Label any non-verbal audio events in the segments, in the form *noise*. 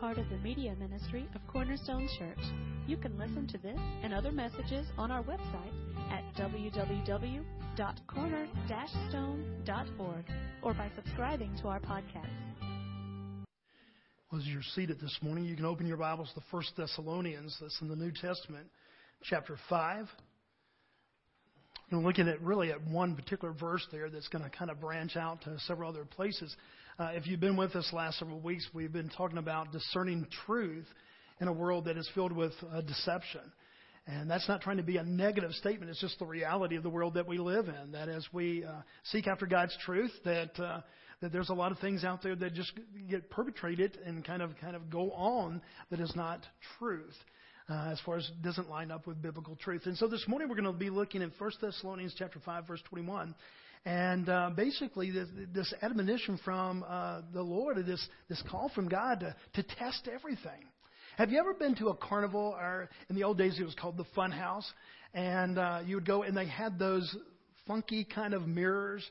part of the media ministry of Cornerstone Church. You can listen to this and other messages on our website at www.corner-stone.org or by subscribing to our podcast. Well, as you're seated this morning, you can open your Bibles to 1 Thessalonians. That's in the New Testament, chapter 5. We're looking at really at one particular verse there that's going to kind of branch out to several other places. Uh, if you've been with us last several weeks, we've been talking about discerning truth in a world that is filled with uh, deception. And that's not trying to be a negative statement. It's just the reality of the world that we live in. That as we uh, seek after God's truth, that uh, that there's a lot of things out there that just get perpetrated and kind of kind of go on that is not truth. Uh, as far as doesn't line up with biblical truth. And so this morning we're going to be looking at 1 Thessalonians chapter 5 verse 21 and uh, basically, this, this admonition from uh, the Lord, this, this call from God to, to test everything. Have you ever been to a carnival, or in the old days it was called the Fun House, and uh, you would go and they had those funky kind of mirrors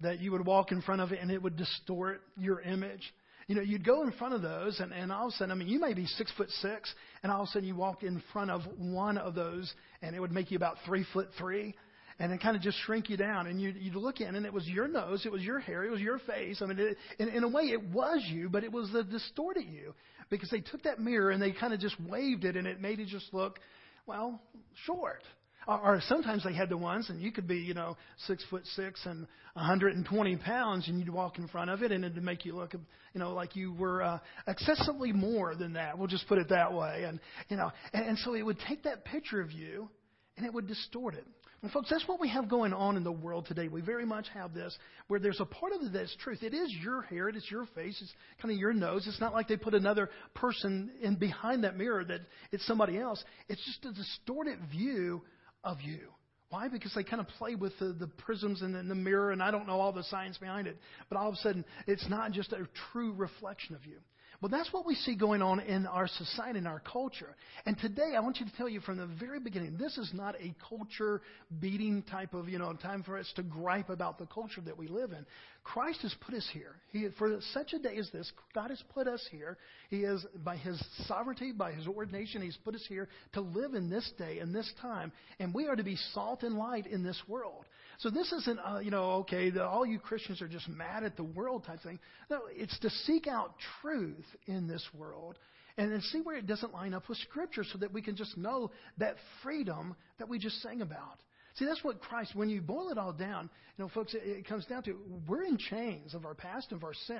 that you would walk in front of it and it would distort your image. You know, you'd go in front of those, and, and all of a sudden, I mean, you may be six foot six, and all of a sudden you walk in front of one of those, and it would make you about three foot three and it kind of just shrink you down. And you you look in, and it was your nose, it was your hair, it was your face. I mean, it, in, in a way, it was you, but it was the distorted you because they took that mirror and they kind of just waved it, and it made it just look, well, short. Or, or sometimes they had the ones, and you could be, you know, six foot six and 120 pounds, and you'd walk in front of it, and it'd make you look, you know, like you were uh, excessively more than that. We'll just put it that way. And you know, and, and so it would take that picture of you, and it would distort it. And folks, that's what we have going on in the world today. We very much have this where there's a part of it that's truth. It is your hair, it is your face, it's kind of your nose. It's not like they put another person in behind that mirror that it's somebody else. It's just a distorted view of you. Why? Because they kind of play with the, the prisms and the, the mirror, and I don't know all the science behind it. But all of a sudden, it's not just a true reflection of you. Well, that's what we see going on in our society, in our culture. And today, I want you to tell you from the very beginning, this is not a culture beating type of, you know, time for us to gripe about the culture that we live in. Christ has put us here. He, for such a day as this, God has put us here. He is, by His sovereignty, by His ordination, He's put us here to live in this day and this time. And we are to be salt and light in this world. So this isn't, uh, you know, okay, the, all you Christians are just mad at the world type thing. No, it's to seek out truth in this world and then see where it doesn't line up with Scripture so that we can just know that freedom that we just sang about. See, that's what Christ, when you boil it all down, you know, folks, it, it comes down to we're in chains of our past and of our sin.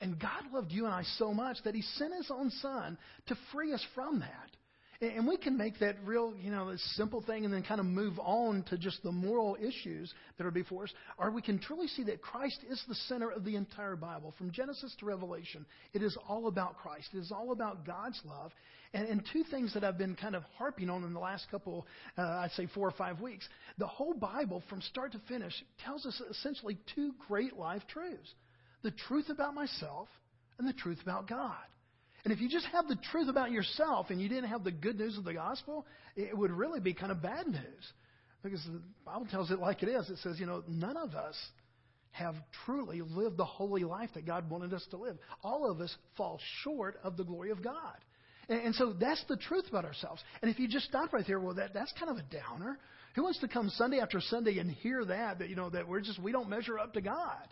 And God loved you and I so much that He sent His own Son to free us from that. And we can make that real, you know, simple thing and then kind of move on to just the moral issues that are before us. Or we can truly see that Christ is the center of the entire Bible. From Genesis to Revelation, it is all about Christ. It is all about God's love. And, and two things that I've been kind of harping on in the last couple, uh, I'd say four or five weeks. The whole Bible, from start to finish, tells us essentially two great life truths the truth about myself and the truth about God. And if you just have the truth about yourself and you didn't have the good news of the gospel, it would really be kind of bad news. Because the Bible tells it like it is. It says, you know, none of us have truly lived the holy life that God wanted us to live. All of us fall short of the glory of God. And, and so that's the truth about ourselves. And if you just stop right there, well, that, that's kind of a downer. Who wants to come Sunday after Sunday and hear that, that, you know, that we're just, we don't measure up to God?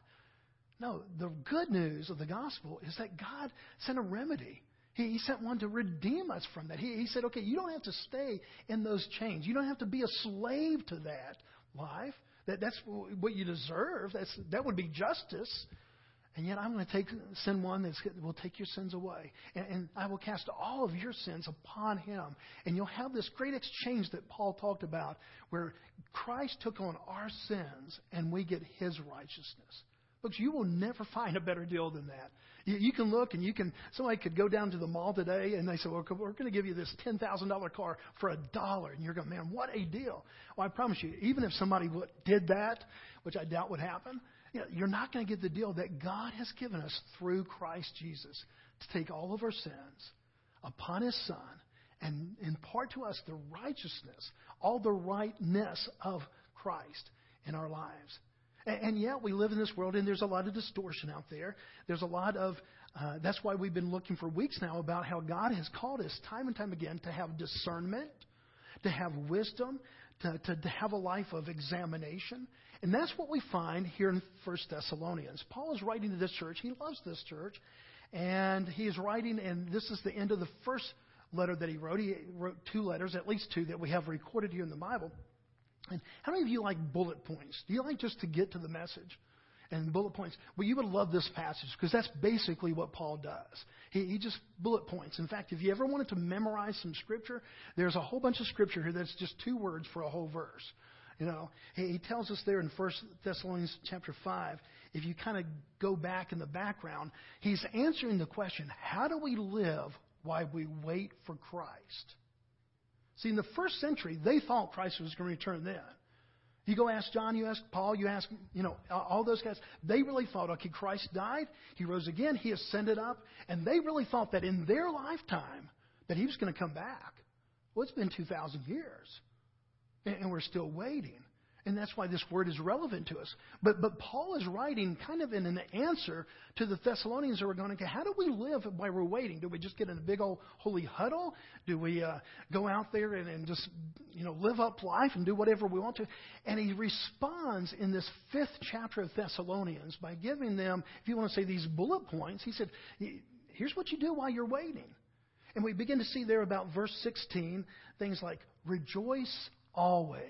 No, the good news of the gospel is that God sent a remedy. He, he sent one to redeem us from that. He, he said, okay, you don't have to stay in those chains. You don't have to be a slave to that life. That, that's what you deserve. That's, that would be justice. And yet I'm going to take, send one that will take your sins away. And, and, I will cast all of your sins upon him. And you'll have this great exchange that Paul talked about where Christ took on our sins and we get his righteousness. Folks, you will never *laughs* find a better deal than that. You, you can look and you can, somebody could go down to the mall today and they say, well, we're going to give you this $10,000 car for a dollar. And you're going, man, what a deal. Well, I promise you, even if somebody did that, which I doubt would happen, you know, you're not going to get the deal that God has given us through Christ Jesus to take all of our sins upon His Son and impart to us the righteousness, all the rightness of Christ in our lives. And, yet we live in this world, and there's a lot of distortion out there. There's a lot of uh, that's why we've been looking for weeks now about how God has called us time and time again to have discernment, to have wisdom, to, to, to have a life of examination. And that's what we find here in First Thessalonians. Paul is writing to this church. He loves this church. And he is writing, and this is the end of the first letter that he wrote. He wrote two letters, at least two, that we have recorded here in the Bible. And how many of you like bullet points? Do you like just to get to the message? and bullet points. Well, you would love this passage because that's basically what Paul does. He, he just bullet points. In fact, if you ever wanted to memorize some scripture, there's a whole bunch of scripture here that's just two words for a whole verse. You know, he, tells us there in First Thessalonians chapter five. If you kind of go back in the background, he's answering the question: How do we live while we wait for Christ? See, in the first century, they thought Christ was going to return then. You go ask John, you ask Paul, you ask, you know, all those guys. They really thought, okay, Christ died, he rose again, he ascended up, and they really thought that in their lifetime that he was going to come back. Well, it's been 2,000 years, and we're still waiting. And that's why this word is relevant to us. But, but Paul is writing kind of in an answer to the Thessalonians who are going, okay, how do we live while we're waiting? Do we just get in a big old holy huddle? Do we uh, go out there and, and just, you know, live up life and do whatever we want to? And he responds in this fifth chapter of Thessalonians by giving them, if you want to say these bullet points, he said, here's what you do while you're waiting. And we begin to see there about verse 16 things like rejoice always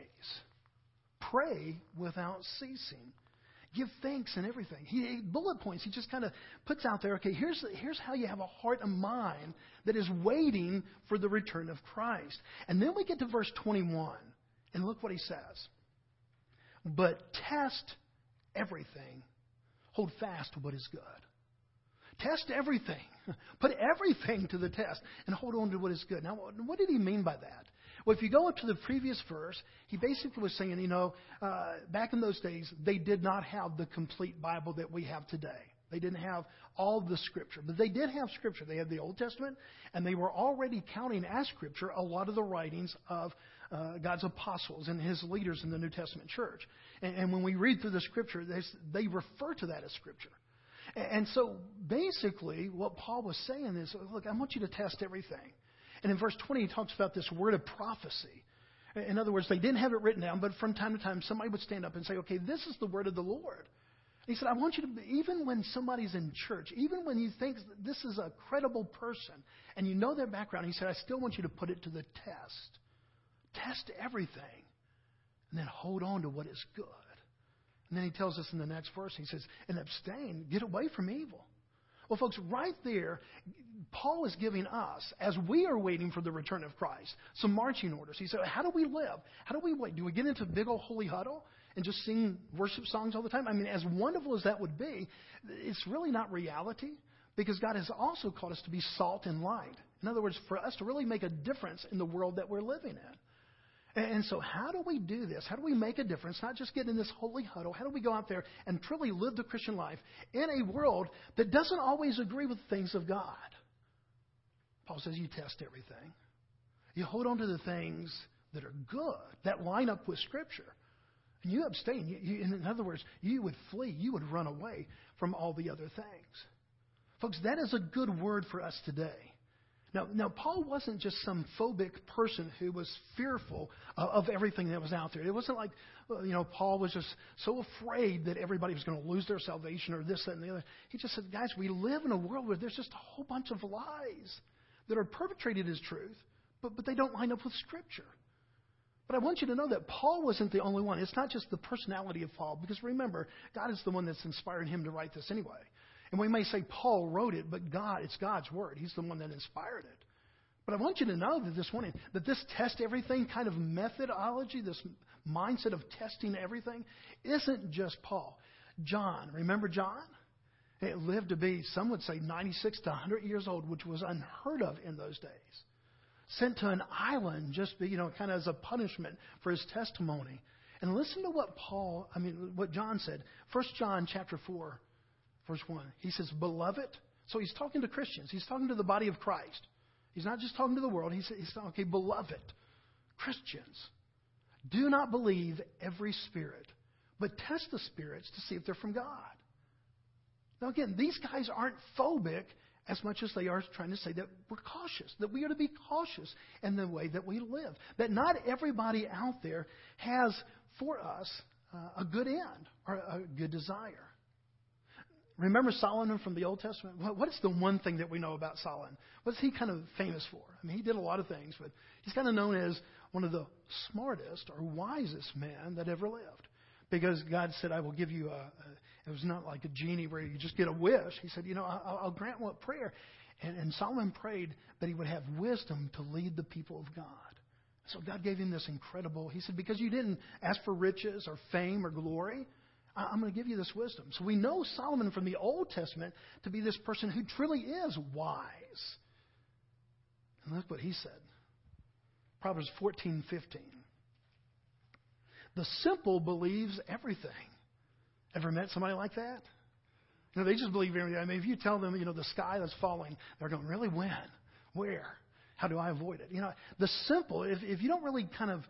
Pray without ceasing. Give thanks in everything. He bullet points. He just kind of puts out there. Okay, here's here's how you have a heart and mind that is waiting for the return of Christ. And then we get to verse 21, and look what he says. But test everything. Hold fast to what is good. Test everything. *laughs* Put everything to the test and hold on to what is good. Now, what did he mean by that? Well, if you go up to the previous verse, he basically was saying, you know, uh, back in those days, they did not have the complete Bible that we have today. They didn't have all the Scripture, but they did have Scripture. They had the Old Testament, and they were already counting as Scripture a lot of the writings of uh, God's apostles and His leaders in the New Testament church. And, and when we read through the Scripture, they, they refer to that as Scripture. And, and so basically, what Paul was saying is, look, I want you to test everything. And in verse 20, he talks about this word of prophecy. In other words, they didn't have it written down, but from time to time, somebody would stand up and say, okay, this is the word of the Lord. He said, I want you to, even when somebody's in church, even when you think this is a credible person and you know their background, he said, I still want you to put it to the test. Test everything and then hold on to what is good. And then he tells us in the next verse, he says, and abstain, get away from evil. Well, folks, right there, Paul is giving us, as we are waiting for the return of Christ, some marching orders. He said, How do we live? How do we wait? Do we get into a big old holy huddle and just sing worship songs all the time? I mean, as wonderful as that would be, it's really not reality because God has also called us to be salt and light. In other words, for us to really make a difference in the world that we're living in. And so, how do we do this? How do we make a difference? Not just get in this holy huddle. How do we go out there and truly live the Christian life in a world that doesn't always agree with the things of God? Paul says you test everything. You hold on to the things that are good, that line up with Scripture. And you abstain. You, you, in other words, you would flee. You would run away from all the other things. Folks, that is a good word for us today. Now, now, Paul wasn't just some phobic person who was fearful of everything that was out there. It wasn't like, uh, you know, Paul was just so afraid that everybody was going to lose their salvation or this, that, and the other. He just said, guys, we live in a world where there's just a whole bunch of lies that are perpetrated as truth, but, but they don't line up with Scripture. But I want you to know that Paul wasn't the only one. It's not just the personality of Paul, because remember, God is the one that's inspired him to write this anyway. And we may say Paul wrote it, but God, it's God's word. He's the one that inspired it. But I want you to know that this morning, that this test everything kind of methodology, this mindset of testing everything, isn't just Paul. John, remember John? It lived to be, some would say, 96 to 100 years old, which was unheard of in those days. Sent to an island just, you know, kind of as a punishment for his testimony. And listen to what Paul, I mean, what John said. First John chapter 4, verse 1. He says, Beloved. So he's talking to Christians. He's talking to the body of Christ. He's not just talking to the world. He's, he's talking, okay, beloved, Christians, do not believe every spirit, but test the spirits to see if they're from God. Now, again, these guys aren't phobic as much as they are trying to say that we're cautious, that we are to be cautious in the way that we live. That not everybody out there has for us uh, a good end or a good desire. Remember Solomon from the Old Testament? What is the one thing that we know about Solomon? What's he kind of famous for? I mean, he did a lot of things, but he's kind of known as one of the smartest or wisest men that ever lived. Because God said, I will give you a, a it was not like a genie where you just get a wish. He said, You know, I'll, I'll grant what prayer. And, and Solomon prayed that he would have wisdom to lead the people of God. So God gave him this incredible. He said, Because you didn't ask for riches or fame or glory, I'm going to give you this wisdom. So we know Solomon from the Old Testament to be this person who truly is wise. And look what he said. Proverbs 14:15. The simple believes everything. Ever met somebody like that? You know, they just believe everything. I mean, if you tell them, you know, the sky that's falling, they're going, really when? Where? How do I avoid it? You know, the simple, if, if you don't really kind of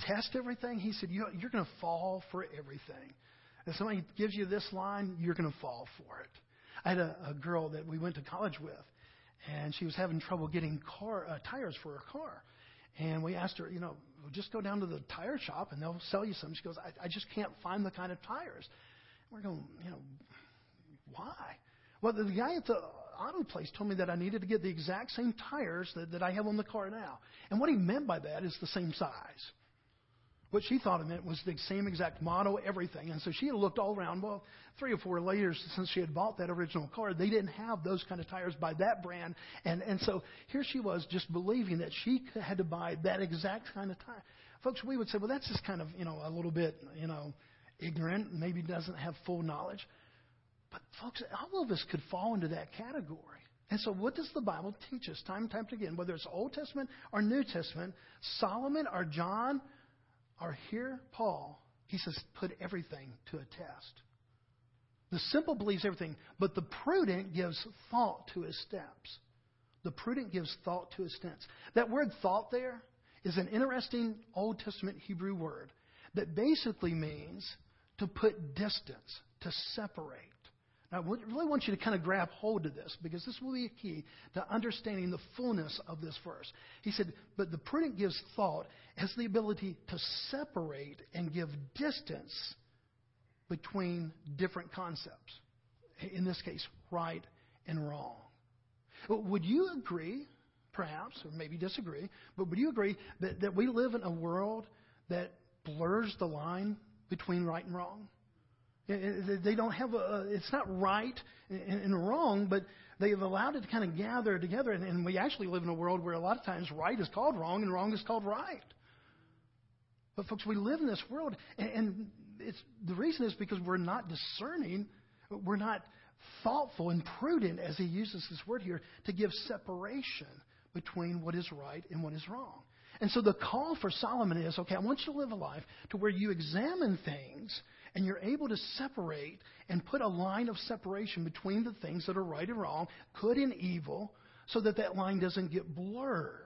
test everything, he said, you, you're going to fall for everything. If somebody gives you this line, you're going to fall for it. I had a, a girl that we went to college with, and she was having trouble getting car uh, tires for her car. And we asked her, you know, just go down to the tire shop and they'll sell you some. She goes, I, I just can't find the kind of tires. We're going, you know, why? Well, the guy at the auto place told me that I needed to get the exact same tires that, that I have on the car now. And what he meant by that is the same size. What she thought it meant was the same exact model, everything. And so she had looked all around. Well, three or four years since she had bought that original car, they didn't have those kind of tires by that brand. And, and so here she was just believing that she had to buy that exact kind of tire. Folks, we would say, well, that's just kind of, you know, a little bit, you know, ignorant, maybe doesn't have full knowledge. But, folks, all of us could fall into that category. And so, what does the Bible teach us time and time again, whether it's Old Testament or New Testament? Solomon or John or here, Paul, he says, put everything to a test. The simple believes everything, but the prudent gives thought to his steps. The prudent gives thought to his steps. That word thought there is an interesting Old Testament Hebrew word that basically means to put distance, to separate. Now, I really want you to kind of grab hold of this because this will be a key to understanding the fullness of this verse. He said, But the prudent gives thought, has the ability to separate and give distance between different concepts. In this case, right and wrong. Would you agree, perhaps, or maybe disagree, but would you agree that, that we live in a world that blurs the line between right and wrong? They don't have a, it's not right and wrong, but they've allowed it to kind of gather together. And we actually live in a world where a lot of times right is called wrong and wrong is called right. But folks, we live in this world, and it's, the reason is because we're not discerning, we're not thoughtful and prudent, as he uses this word here, to give separation between what is right and what is wrong. And so the call for Solomon is okay, I want you to live a life to where you examine things and you're able to separate and put a line of separation between the things that are right and wrong, good and evil, so that that line doesn't get blurred.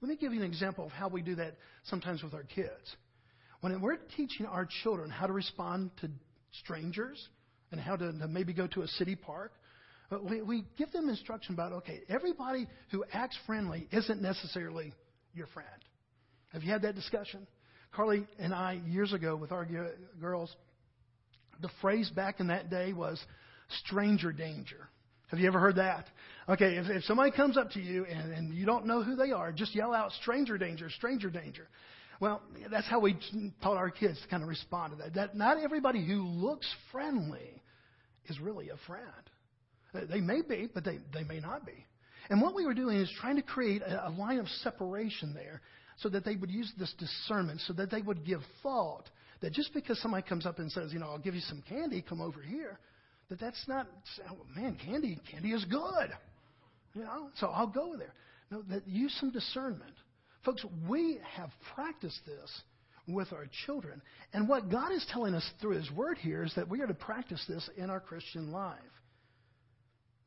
Let me give you an example of how we do that sometimes with our kids. When we're teaching our children how to respond to strangers and how to, to maybe go to a city park, uh, we, we give them instruction about okay, everybody who acts friendly isn't necessarily your friend. Have you had that discussion? Carly and I, years ago with our girls, the phrase back in that day was stranger danger. Have you ever heard that? Okay, if, if somebody comes up to you and, and you don't know who they are, just yell out stranger danger, stranger danger. Well, that's how we taught our kids to kind of respond to that. That not everybody who looks friendly is really a friend. They may be, but they, they may not be. And what we were doing is trying to create a, a line of separation there so that they would use this discernment, so that they would give thought that just because somebody comes up and says, you know, I'll give you some candy, come over here, that that's not, oh, man, candy, candy is good. You know, so I'll go there. No, that use some discernment. Folks, we have practiced this with our children. And what God is telling us through His Word here is that we are to practice this in our Christian life.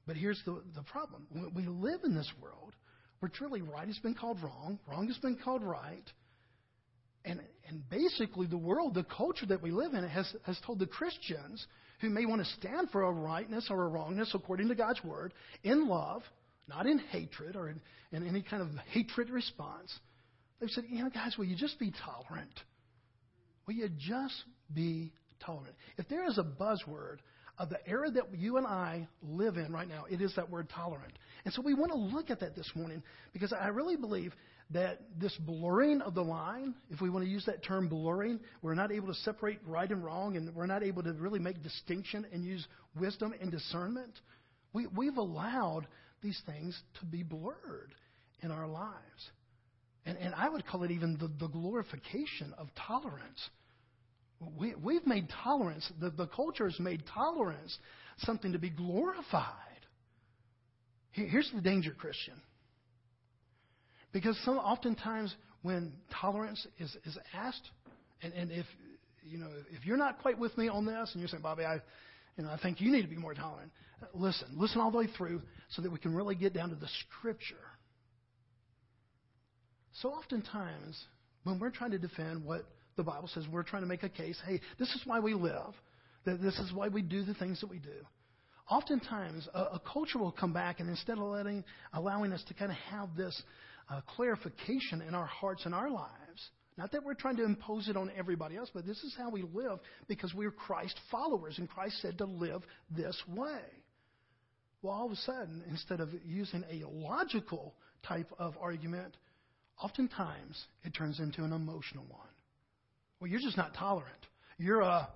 But here's the, the problem. We live in this world where truly right has been called wrong, wrong has been called right. And, and basically, the world, the culture that we live in, has, has told the Christians who may want to stand for a rightness or a wrongness according to God's word in love, not in hatred or in, in any kind of hatred response. They've said, you know, guys, will you just be tolerant? Will you just be tolerant? If there is a buzzword of the era that you and I live in right now, it is that word tolerant. And so we want to look at that this morning because I really believe that this blurring of the line, if we want to use that term blurring, we're not able to separate right and wrong and we're not able to really make distinction and use wisdom and discernment. We, we've allowed these things to be blurred in our lives. And, and I would call it even the, the glorification of tolerance. We, we've made tolerance, the, the culture has made tolerance something to be glorified. Here's the danger, Christian. Because some oftentimes when tolerance is, is asked, and, and if you know if you're not quite with me on this, and you're saying, Bobby, I you know I think you need to be more tolerant. Listen, listen all the way through so that we can really get down to the scripture. So oftentimes when we're trying to defend what the Bible says, we're trying to make a case, hey, this is why we live, that this is why we do the things that we do. Oftentimes, a, a culture will come back, and instead of letting, allowing us to kind of have this uh, clarification in our hearts and our lives. Not that we're trying to impose it on everybody else, but this is how we live because we're Christ followers, and Christ said to live this way. Well, all of a sudden, instead of using a logical type of argument, oftentimes it turns into an emotional one. Well, you're just not tolerant. You're a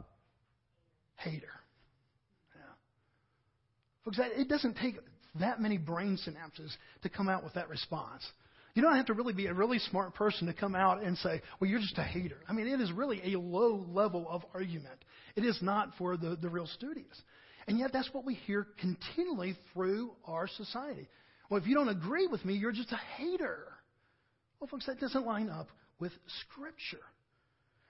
hater. Yeah. Folks, it doesn't take that many brain synapses to come out with that response. You don't have to really be a really smart person to come out and say, well, you're just a hater. I mean, it is really a low level of argument. It is not for the, the real studious. And yet, that's what we hear continually through our society. Well, if you don't agree with me, you're just a hater. Well, folks, that doesn't line up with Scripture.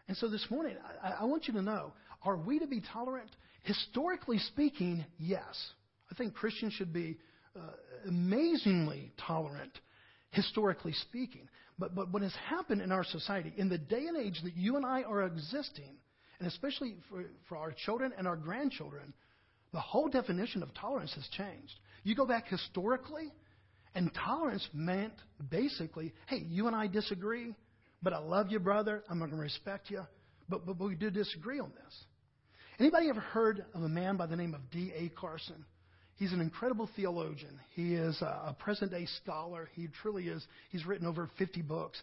And so this morning, I, I want you to know are we to be tolerant? Historically speaking, yes. I think Christians should be uh, amazingly tolerant historically speaking. But, but what has happened in our society, in the day and age that you and I are existing, and especially for, for our children and our grandchildren, the whole definition of tolerance has changed. You go back historically, and tolerance meant basically, hey, you and I disagree, but I love you, brother. I'm going to respect you. But, but, but we do disagree on this. Anybody ever heard of a man by the name of D.A. Carson? He's an incredible theologian. He is a present day scholar. He truly is. He's written over 50 books.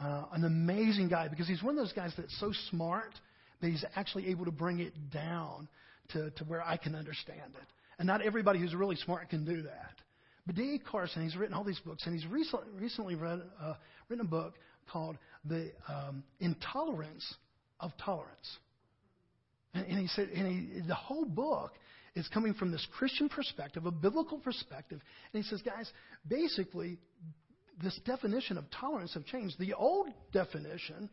Uh, an amazing guy because he's one of those guys that's so smart that he's actually able to bring it down to, to where I can understand it. And not everybody who's really smart can do that. But D.A. Carson, he's written all these books, and he's recently, recently read, uh, written a book called The um, Intolerance of Tolerance. And, and he said, and he, the whole book is coming from this Christian perspective, a biblical perspective. And he says, guys, basically, this definition of tolerance have changed. The old definition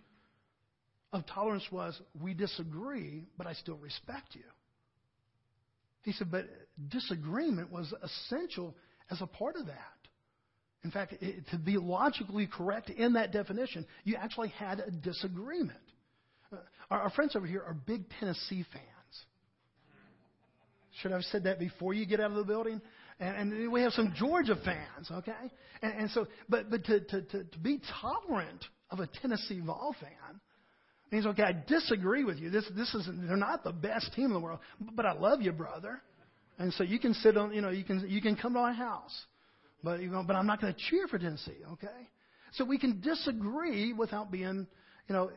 of tolerance was we disagree, but I still respect you. He said, but disagreement was essential as a part of that. In fact, it, to be logically correct in that definition, you actually had a disagreement. Uh, our, our friends over here are big Tennessee fans. Should I have said that before you get out of the building? And, and we have some Georgia fans, okay? And, and so, but but to, to, to, to be tolerant of a Tennessee Vol fan means, okay, I disagree with you. This this is they're not the best team in the world, but I love you, brother. And so you can sit on, you know, you can you can come to my house, but you know, but I'm not going to cheer for Tennessee, okay? So we can disagree without being, you know,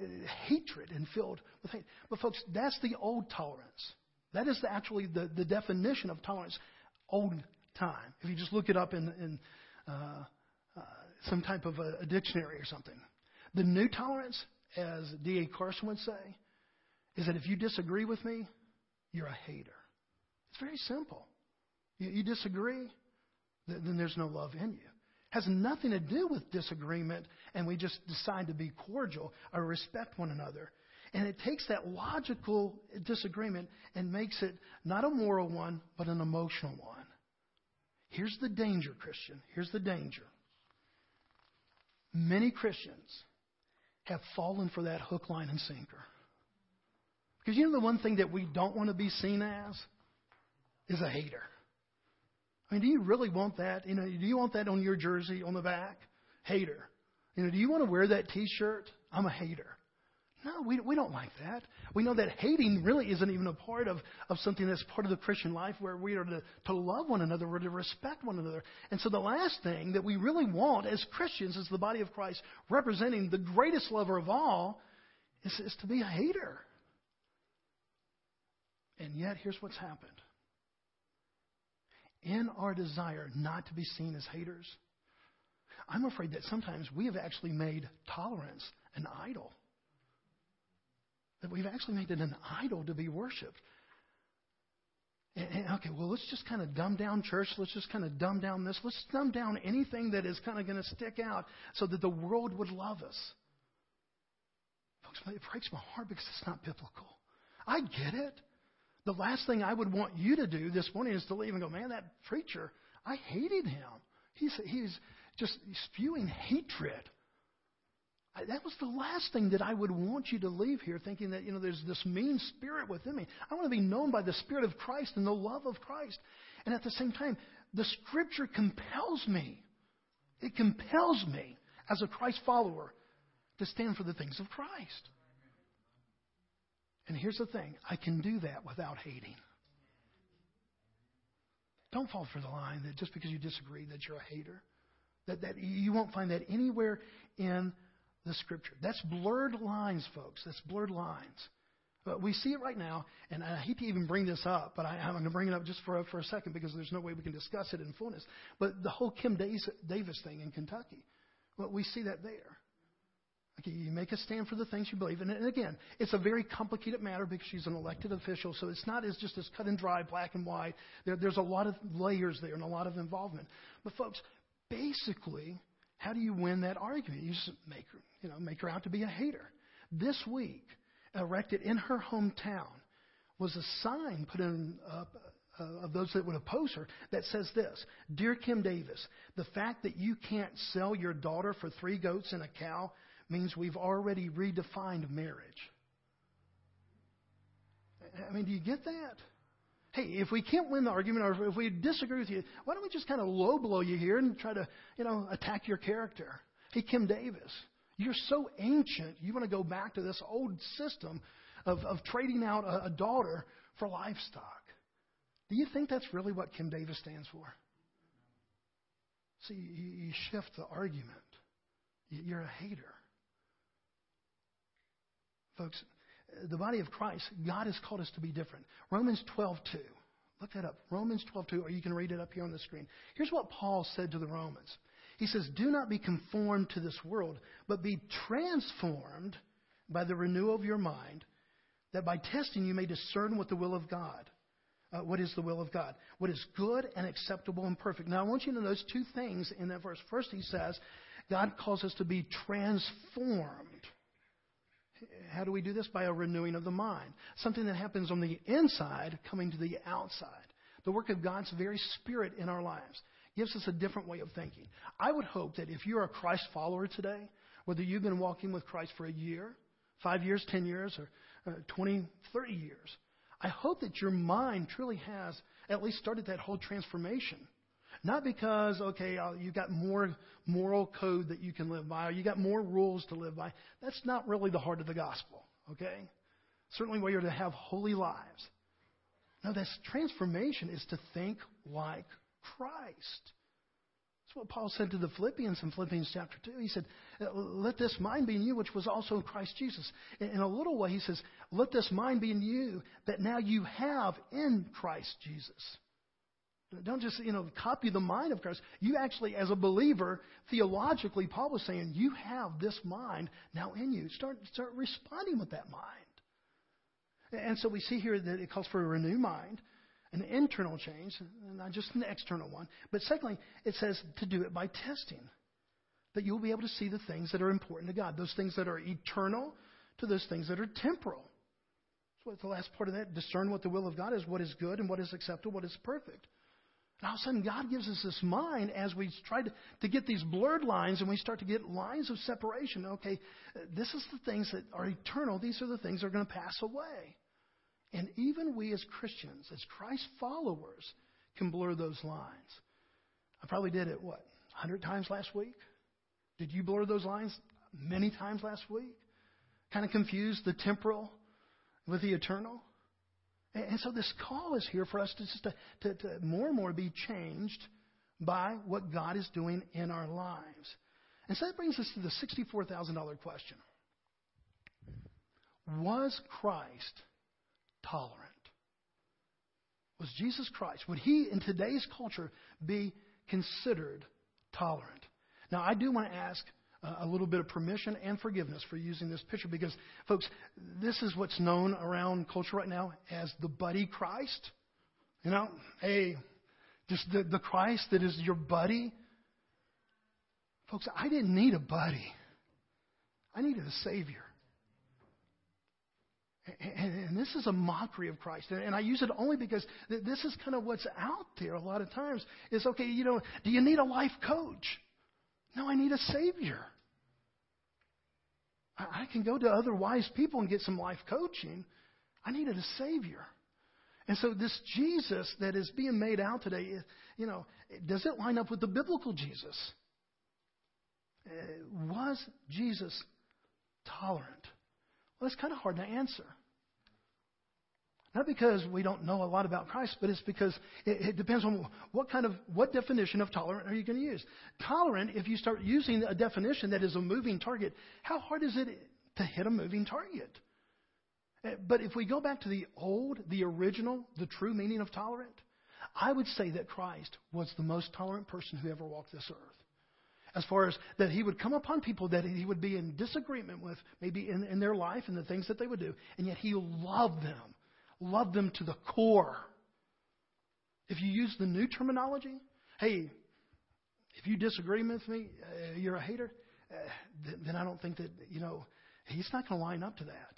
hatred and filled with hate. But folks, that's the old tolerance. That is the, actually the, the definition of tolerance, old time. If you just look it up in, in uh, uh, some type of a, a dictionary or something. The new tolerance, as D.A. Carson would say, is that if you disagree with me, you're a hater. It's very simple. You, you disagree, then there's no love in you. Has nothing to do with disagreement, and we just decide to be cordial or respect one another. And it takes that logical disagreement and makes it not a moral one, but an emotional one. Here's the danger, Christian. Here's the danger. Many Christians have fallen for that hook, line, and sinker. Because you know the one thing that we don't want to be seen as is a hater. I mean, do you really want that? You know, do you want that on your jersey on the back? Hater. You know, do you want to wear that T-shirt? I'm a hater. No, we, we don't like that. We know that hating really isn't even a part of, of something that's part of the Christian life where we are to, to love one another, we're to respect one another. And so the last thing that we really want as Christians, as the body of Christ, representing the greatest lover of all, is, is to be a hater. And yet, here's what's happened. In our desire not to be seen as haters, I'm afraid that sometimes we have actually made tolerance an idol. That we've actually made it an idol to be worshiped. And, and, okay, well, let's just kind of dumb down church. Let's just kind of dumb down this. Let's dumb down anything that is kind of going to stick out so that the world would love us. Folks, it breaks my heart because it's not biblical. I get it. The last thing I would want you to do this morning is to leave and go, man, that preacher, I hated him. He's, he's just spewing hatred. That was the last thing that I would want you to leave here thinking that, you know, there's this mean spirit within me. I want to be known by the Spirit of Christ and the love of Christ. And at the same time, the Scripture compels me. It compels me as a Christ follower to stand for the things of Christ. And here's the thing I can do that without hating. Don't fall for the line that just because you disagree that you're a hater. That, that you won't find that anywhere in the scripture. That's blurred lines, folks. That's blurred lines. But we see it right now, and I hate to even bring this up, but I, am going to bring it up just for, for a second because there's no way we can discuss it in fullness. But the whole Kim Davis thing in Kentucky, well, we see that there. Okay, you make a stand for the things you believe. And, and again, it's a very complicated matter because she's an elected official, so it's not as just as cut and dry, black and white. There, there's a lot of layers there and a lot of involvement. But folks, basically, how do you win that argument? You just make her, you know, make her out to be a hater. This week, erected in her hometown, was a sign put in up uh, of those that would oppose her that says this Dear Kim Davis, the fact that you can't sell your daughter for three goats and a cow means we've already redefined marriage. I mean, do you get that? Hey, if we can't win the argument or if we disagree with you, why don't we just kind of low blow you here and try to, you know, attack your character? Hey, Kim Davis, you're so ancient, you want to go back to this old system of, of trading out a, a daughter for livestock. Do you think that's really what Kim Davis stands for? See, you, you shift the argument. You're a hater. Folks, the body of Christ, God has called us to be different. Romans 12:2. Look that up. Romans 12:2, or you can read it up here on the screen. Here's what Paul said to the Romans. He says, "Do not be conformed to this world, but be transformed by the renewal of your mind, that by testing you may discern what the will of God, uh, what is the will of God, what is good and acceptable and perfect." Now, I want you to notice two things in that verse. First, he says, God calls us to be transformed. How do we do this? By a renewing of the mind. Something that happens on the inside coming to the outside. The work of God's very Spirit in our lives gives us a different way of thinking. I would hope that if you're a Christ follower today, whether you've been walking with Christ for a year, five years, ten years, or uh, 20, 30 years, I hope that your mind truly has at least started that whole transformation not because, okay, uh, you got more moral code that you can live by, or you got more rules to live by. That's not really the heart of the gospel, okay? Certainly, we are to have holy lives. No, this transformation is to think like Christ. That's what Paul said to the Philippians in Philippians chapter 2. He said, Let this mind be in you, which was also in Christ Jesus. In a little way, he says, Let this mind be in you that now you have in Christ Jesus. Don't just, you know, copy the mind of Christ. You actually, as a believer, theologically, Paul was saying, you have this mind now in you. Start, start responding with that mind. And so we see here that it calls for a renewed mind, an internal change, not just an external one. But secondly, it says to do it by testing. That you'll be able to see the things that are important to God, those things that are eternal to those things that are temporal. So what's the last part of that? Discern what the will of God is, what is good and what is acceptable, what is perfect. And all of a sudden, God gives us this mind as we try to, to get these blurred lines and we start to get lines of separation. Okay, this is the things that are eternal. These are the things that are going to pass away. And even we as Christians, as Christ followers, can blur those lines. I probably did it, what, 100 times last week? Did you blur those lines many times last week? Kind of confuse the temporal with the eternal? And so this call is here for us to, just to, to, to more and more be changed by what God is doing in our lives. And so that brings us to the $64,000 question. Was Christ tolerant? Was Jesus Christ, would he in today's culture be considered tolerant? Now, I do want to ask a little bit of permission and forgiveness for using this picture because, folks, this is what's known around culture right now as the buddy Christ. You know, hey, just the, the Christ that is your buddy. Folks, I didn't need a buddy. I needed a Savior. And, this is a mockery of Christ. And, I use it only because this is kind of what's out there a lot of times. Is okay, you know, do you need a life coach? No, I need a Savior. I, I can go to other wise people and get some life coaching. I needed a Savior. And so this Jesus that is being made out today, you know, does it line up with the biblical Jesus? Uh, was Jesus tolerant? Well, it's kind of hard to answer. Not because we don't know a lot about Christ, but it's because it, it, depends on what kind of what definition of tolerant are you going to use. Tolerant, if you start using a definition that is a moving target, how hard is it to hit a moving target? Eh, but if we go back to the old, the original, the true meaning of tolerant, I would say that Christ was the most tolerant person who ever walked this earth. As far as that he would come upon people that he would be in disagreement with, maybe in, in their life and the things that they would do, and yet he loved them love them to the core. If you use the new terminology, hey, if you disagree with me, uh, you're a hater, uh, th- then I don't think that, you know, he's not going to line up to that.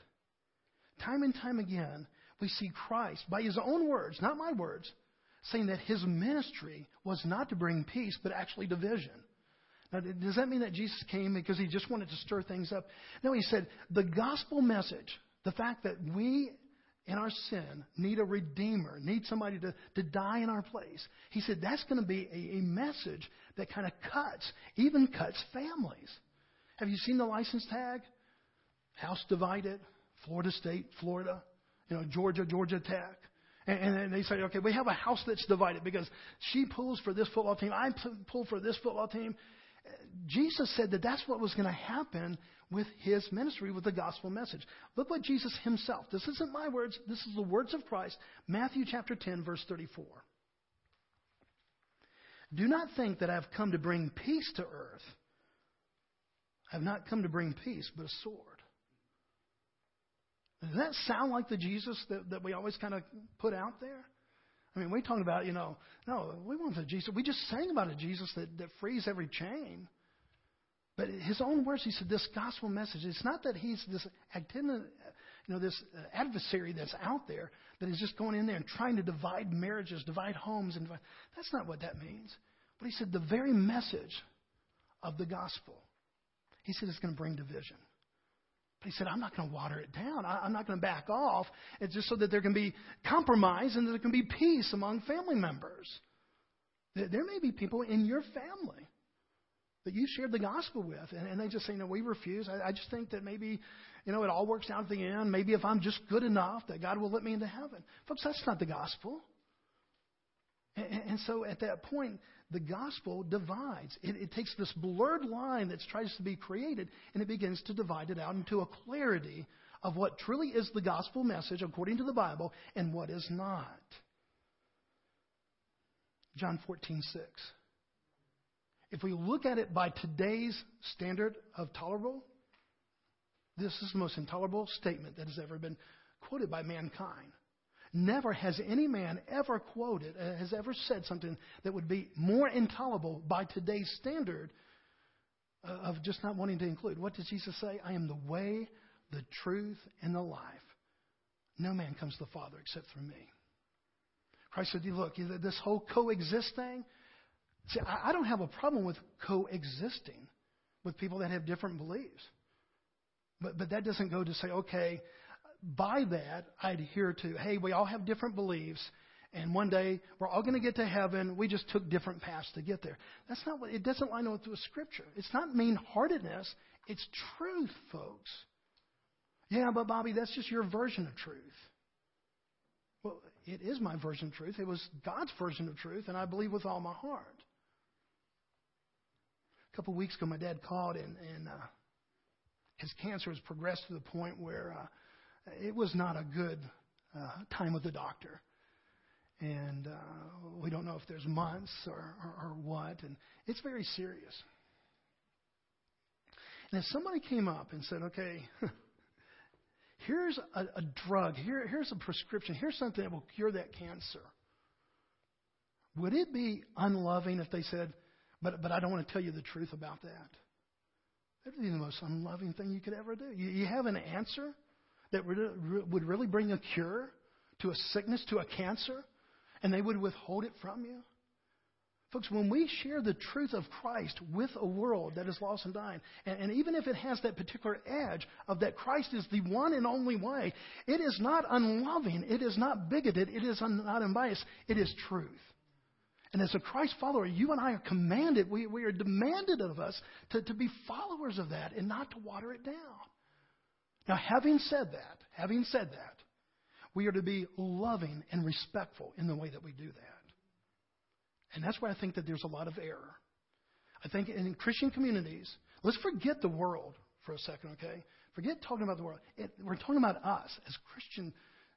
Time and time again, we see Christ, by his own words, not my words, saying that his ministry was not to bring peace, but actually division. Now, does that mean that Jesus came because he just wanted to stir things up? No, he said the gospel message, the fact that we in our sin need a redeemer, need somebody to, to die in our place. He said that's going to be a, a message that kind of cuts, even cuts families. Have you seen the license tag? House divided, Florida State, Florida, you know, Georgia, Georgia Tech. And, and they say, okay, we have a house that's divided because she pulls for this football team, I pull for this football team. Jesus said that that's what was going to happen with his ministry, with the gospel message. Look what Jesus himself, this isn't my words, this is the words of Christ, Matthew chapter 10, verse 34. Do not think that I have come to bring peace to earth. I have not come to bring peace, but a sword. Does that sound like the Jesus that, that we always kind of put out there? I mean, we talk about, you know, no, we want the Jesus. We just sang about a Jesus that, that frees every chain. But his own words, he said, this gospel message, it's not that he's this you know, this adversary that's out there that is just going in there and trying to divide marriages, divide homes. and divide. That's not what that means. But he said the very message of the gospel, he said it's going to bring division. But he said, I'm not going to water it down. I, am not going to back off. It's just so that there can be compromise and there can be peace among family members. There may be people in your family that you shared the gospel with, and, and they just say, no, we refuse. I, I just think that maybe, you know, it all works out at the end. Maybe if I'm just good enough, that God will let me into heaven. Folks, that's not the gospel. And, and so at that point, the gospel divides. It, it takes this blurred line that tries to be created, and it begins to divide it out into a clarity of what truly is the gospel message according to the Bible and what is not. John 14, 6. If we look at it by today's standard of tolerable, this is the most intolerable statement that has ever been quoted by mankind. Never has any man ever quoted, uh, has ever said something that would be more intolerable by today's standard uh, of just not wanting to include. What does Jesus say? I am the way, the truth, and the life. No man comes to the Father except through me. Christ said, Look, this whole coexist thing, See, I don't have a problem with coexisting with people that have different beliefs. But, but that doesn't go to say, okay, by that, I adhere to, hey, we all have different beliefs, and one day we're all going to get to heaven. We just took different paths to get there. That's not what, it doesn't line up with Scripture. It's not mean heartedness, it's truth, folks. Yeah, but Bobby, that's just your version of truth. Well, it is my version of truth. It was God's version of truth, and I believe with all my heart. A couple of weeks ago, my dad called, and, and uh, his cancer has progressed to the point where uh, it was not a good uh, time with the doctor. And uh, we don't know if there's months or, or, or what, and it's very serious. And if somebody came up and said, okay, *laughs* here's a, a drug, Here, here's a prescription, here's something that will cure that cancer, would it be unloving if they said, but, but I don't want to tell you the truth about that? That would be the most unloving thing you could ever do. You, you have an answer that would, really bring a cure to a sickness, to a cancer, and they would withhold it from you? Folks, when we share the truth of Christ with a world that is lost and dying, and, and, even if it has that particular edge of that Christ is the one and only way, it is not unloving, it is not bigoted, it is un, not unbiased, it is truth. And as a Christ follower, you and I are commanded, we, we are demanded of us to, to be followers of that and not to water it down. Now, having said that, having said that, we are to be loving and respectful in the way that we do that. And that's where I think that there's a lot of error. I think in Christian communities, let's forget the world for a second, okay? Forget talking about the world. It, we're talking about us as Christian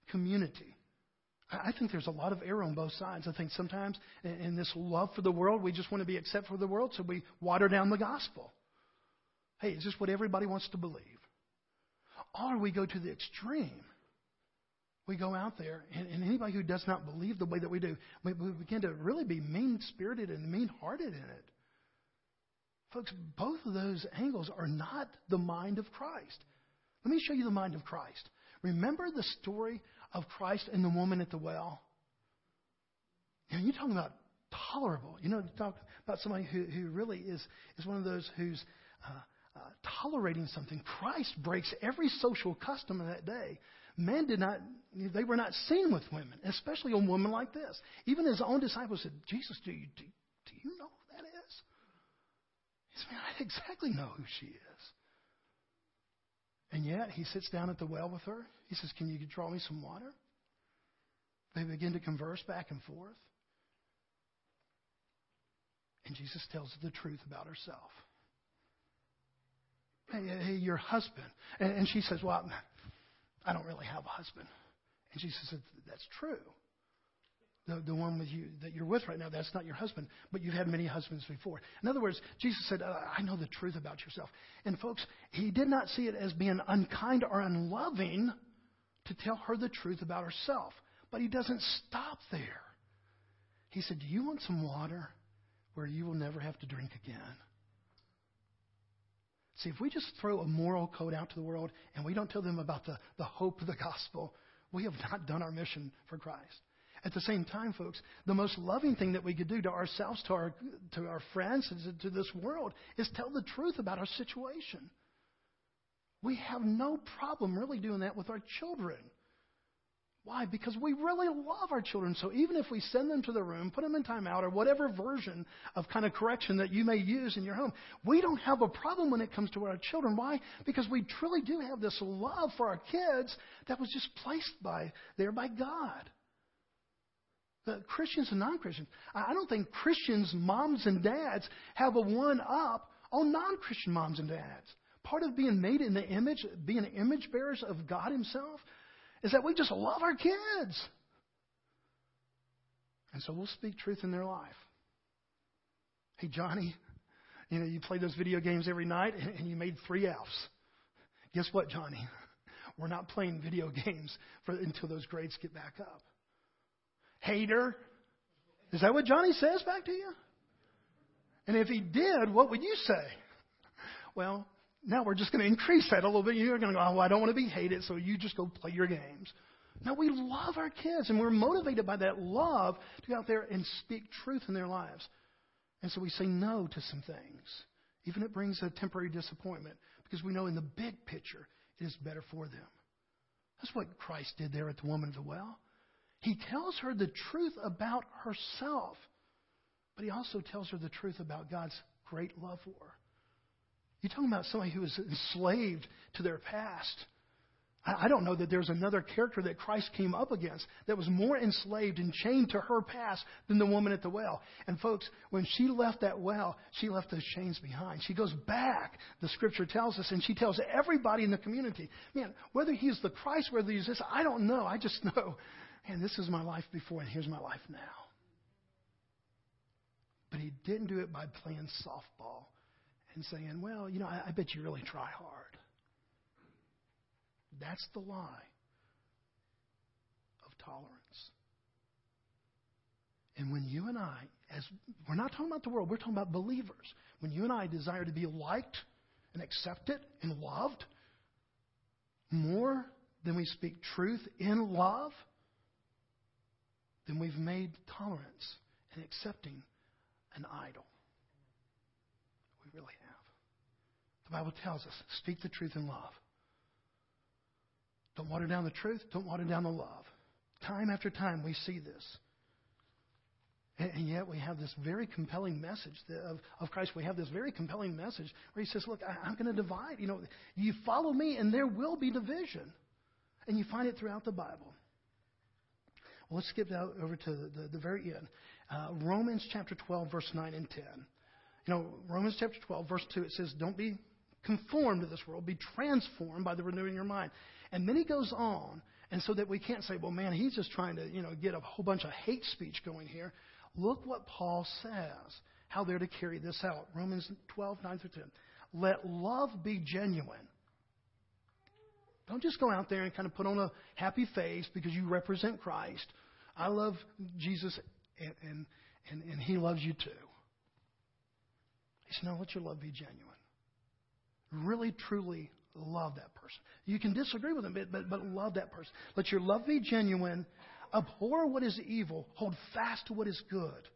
community. I think there's a lot of error on both sides. I think sometimes in this love for the world, we just want to be accepted for the world, so we water down the gospel. Hey, is this what everybody wants to believe? Or we go to the extreme. We go out there, and, and anybody who does not believe the way that we do, we, we begin to really be mean spirited and mean hearted in it. Folks, both of those angles are not the mind of Christ. Let me show you the mind of Christ. Remember the story of Christ and the woman at the well? You know, you're talking about tolerable. You know, talk about somebody who, who really is, is one of those who's uh, uh, tolerating something. Christ breaks every social custom of that day. Men did not, they were not seen with women, especially a woman like this. Even his own disciples said, Jesus, do you, do, do you know who that is? He said, I exactly know who she is. And yet, he sits down at the well with her. He says, Can you draw me some water? They begin to converse back and forth. And Jesus tells the truth about herself. Hey, your husband. And, she says, Well, I don't really have a husband. And Jesus said, That's true. The, the one with you that you're with right now, that's not your husband, but you've had many husbands before. In other words, Jesus said, I know the truth about yourself. And folks, he did not see it as being unkind or unloving to tell her the truth about herself. But he doesn't stop there. He said, Do you want some water where you will never have to drink again? See, if we just throw a moral code out to the world and we don't tell them about the, the hope of the gospel, we have not done our mission for Christ. At the same time, folks, the most loving thing that we could do to ourselves, to our, to our friends, to, to this world, is tell the truth about our situation. We have no problem really doing that with our children. Why? Because we really love our children. So even if we send them to the room, put them in timeout, or whatever version of kind of correction that you may use in your home, we don't have a problem when it comes to our children. Why? Because we truly do have this love for our kids that was just placed by there by God. The Christians and non-Christians. I don't think Christians, moms and dads, have a one up on non-Christian moms and dads. Part of being made in the image, being image bearers of God Himself, is that we just love our kids. And so we'll speak truth in their life. Hey, Johnny, you know, you play those video games every night and you made three Fs. Guess what, Johnny? *laughs* We're not playing video games for, until those grades get back up. Hater. Is that what Johnny says back to you? And if he did, what would you say? Well, now we're just going to increase that a little bit. You're going to go, oh, I don't want to be hated, so you just go play your games. Now we love our kids, and we're motivated by that love to go out there and speak truth in their lives. And so we say no to some things. Even it brings a temporary disappointment because we know in the big picture it is better for them. That's what Christ did there at the woman at the well. He tells her the truth about herself, but he also tells her the truth about God's great love for her. You're talking about somebody who is enslaved to their past. I don't know that there's another character that Christ came up against that was more enslaved and chained to her past than the woman at the well. And folks, when she left that well, she left those chains behind. She goes back, the scripture tells us, and she tells everybody in the community, man, whether he's the Christ, whether he's this, I don't know. I just *laughs* know, man, this is my life before and here's my life now. But he didn't do it by playing softball and saying, well, you know, I, I bet you really try hard. That's the lie of tolerance. And when you and I, as we're not talking about the world, we're talking about believers. When you and I desire to be liked and accepted and loved more than we speak truth in love, then we've made tolerance and accepting an idol. We really have. Bible tells us speak the truth in love. Don't water down the truth. Don't water down the love. Time after time, we see this. And, yet, we have this very compelling message of, of Christ. We have this very compelling message where He says, Look, I, I'm going to divide. You know, you follow me, and there will be division. And you find it throughout the Bible. Well, let's skip down over to the, the, the very end. Uh, Romans chapter 12, verse 9 and 10. You know, Romans chapter 12, verse 2, it says, Don't be conformed to this world, be transformed by the renewing of your mind. And then he goes on, and so that we can't say, well, man, he's just trying to, you know, get a whole bunch of hate speech going here. Look what Paul says, how they're to carry this out. Romans 12, 9 through 10. Let love be genuine. Don't just go out there and kind of put on a happy face because you represent Christ. I love Jesus, and, and, and, and he loves you too. He said, no, let your love be genuine. Really, truly love that person. You can disagree with them, but, but love that person. Let your love be genuine. Abhor what is evil. Hold fast to what is good.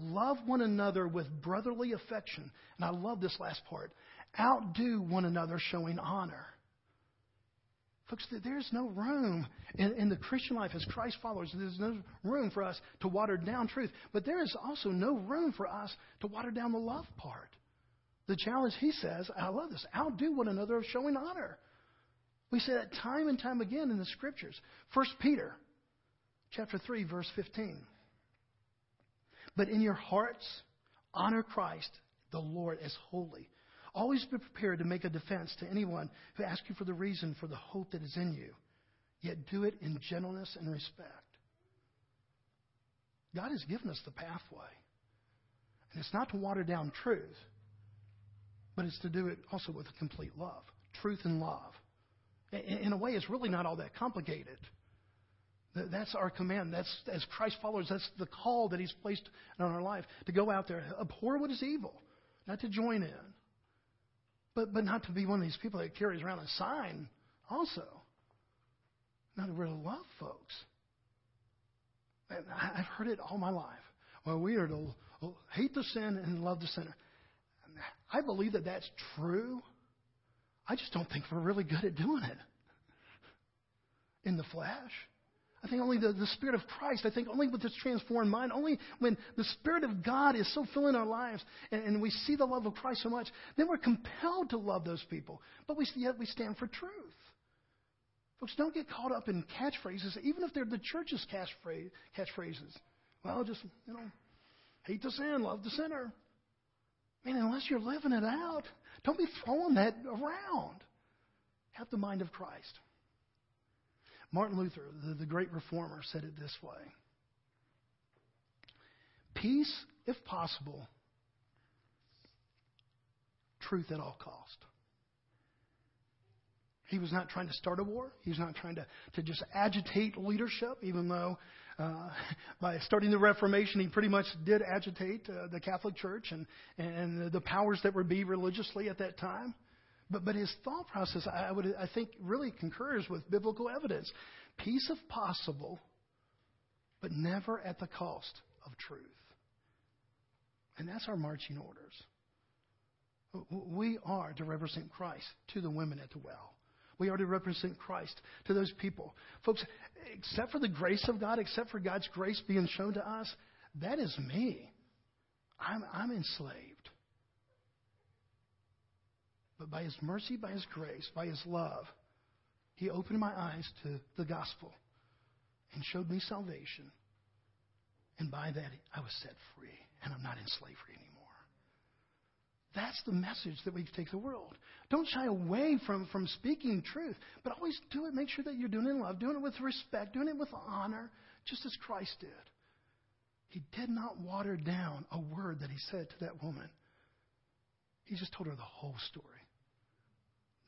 Love one another with brotherly affection. And I love this last part. Outdo one another, showing honor. Folks, there's no room in, in, the Christian life as Christ followers. There's no room for us to water down truth. But there is also no room for us to water down the love part. The challenge, he says, I love this, outdo one another of showing honor. We say that time and time again in the scriptures. 1 Peter chapter 3, verse 15. But in your hearts, honor Christ, the Lord, as holy. Always be prepared to make a defense to anyone who asks you for the reason for the hope that is in you, yet do it in gentleness and respect. God has given us the pathway. And it's not to water down truth, but it's to do it also with a complete love, truth and love. In a way, it's really not all that complicated. That's our command. That's as Christ followers. That's the call that He's placed on our life to go out there, abhor what is evil, not to join in, but but not to be one of these people that carries around a sign. Also, not to really love folks. And I've heard it all my life. Well, we are to hate the sin and love the sinner. I believe that that's true. I just don't think we're really good at doing it in the flesh. I think only the, the Spirit of Christ, I think only with this transformed mind, only when the Spirit of God is so filling our lives and, and we see the love of Christ so much, then we're compelled to love those people. But we, yet we stand for truth. Folks, don't get caught up in catchphrases, even if they're the church's catchphrase, catchphrases. Well, just, you know, hate the sin, love the sinner. I mean, unless you're living it out, don't be throwing that around. Have the mind of Christ. Martin Luther, the, the great reformer, said it this way Peace, if possible, truth at all cost. He was not trying to start a war. He was not trying to, to just agitate leadership, even though uh, *laughs* by starting the Reformation, he pretty much did agitate uh, the Catholic Church and, and the powers that would be religiously at that time. But, but his thought process, I, would, I think, really concurs with biblical evidence. Peace if possible, but never at the cost of truth. And that's our marching orders. We are to represent Christ to the women at the well. We are to represent Christ to those people. Folks, except for the grace of God, except for God's grace being shown to us, that is me. I'm, I'm enslaved. But by His mercy, by His grace, by His love, He opened my eyes to the gospel and showed me salvation. And by that, I was set free, and I'm not in slavery anymore. That's the message that we take to the world. Don't shy away from, from speaking truth, but always do it. Make sure that you're doing it in love, doing it with respect, doing it with honor, just as Christ did. He did not water down a word that he said to that woman. He just told her the whole story.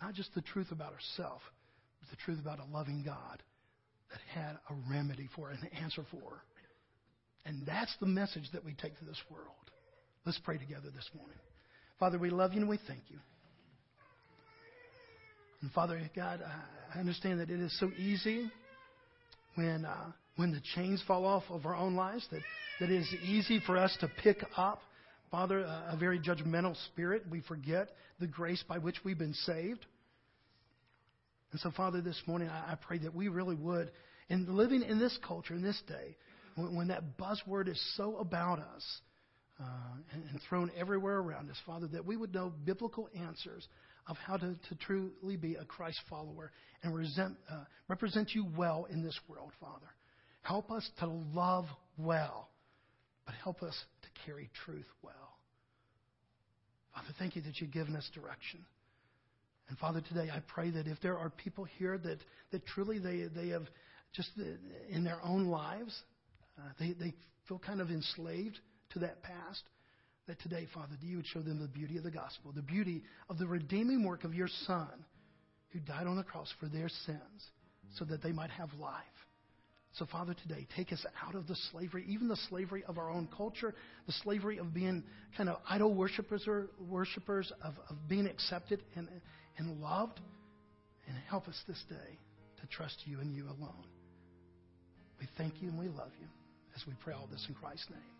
Not just the truth about herself, but the truth about a loving God that had a remedy for an answer for her. And that's the message that we take to this world. Let's pray together this morning. Father, we love you and we thank you. And Father God, I understand that it is so easy when uh, when the chains fall off of our own lives that that it is easy for us to pick up, Father, a, a very judgmental spirit. We forget the grace by which we've been saved. And so, Father, this morning I, I pray that we really would, in living in this culture, in this day, when, when that buzzword is so about us uh, and, and thrown everywhere around us, Father, that we would know biblical answers of how to, to truly be a Christ follower and resent, uh, represent you well in this world, Father. Help us to love well, but help us to carry truth well. Father, thank you that you've given us direction. And Father, today I pray that if there are people here that, that truly they, they have just in their own lives, uh, they, they feel kind of enslaved to that past, that today, Father, that you would show them the beauty of the gospel, the beauty of the redeeming work of your Son who died on the cross for their sins so that they might have life. So, Father, today, take us out of the slavery, even the slavery of our own culture, the slavery of being kind of idol worshippers or worshippers, of, of being accepted and, and loved. And help us this day to trust you and you alone. We thank you and we love you as we pray all this in Christ's name.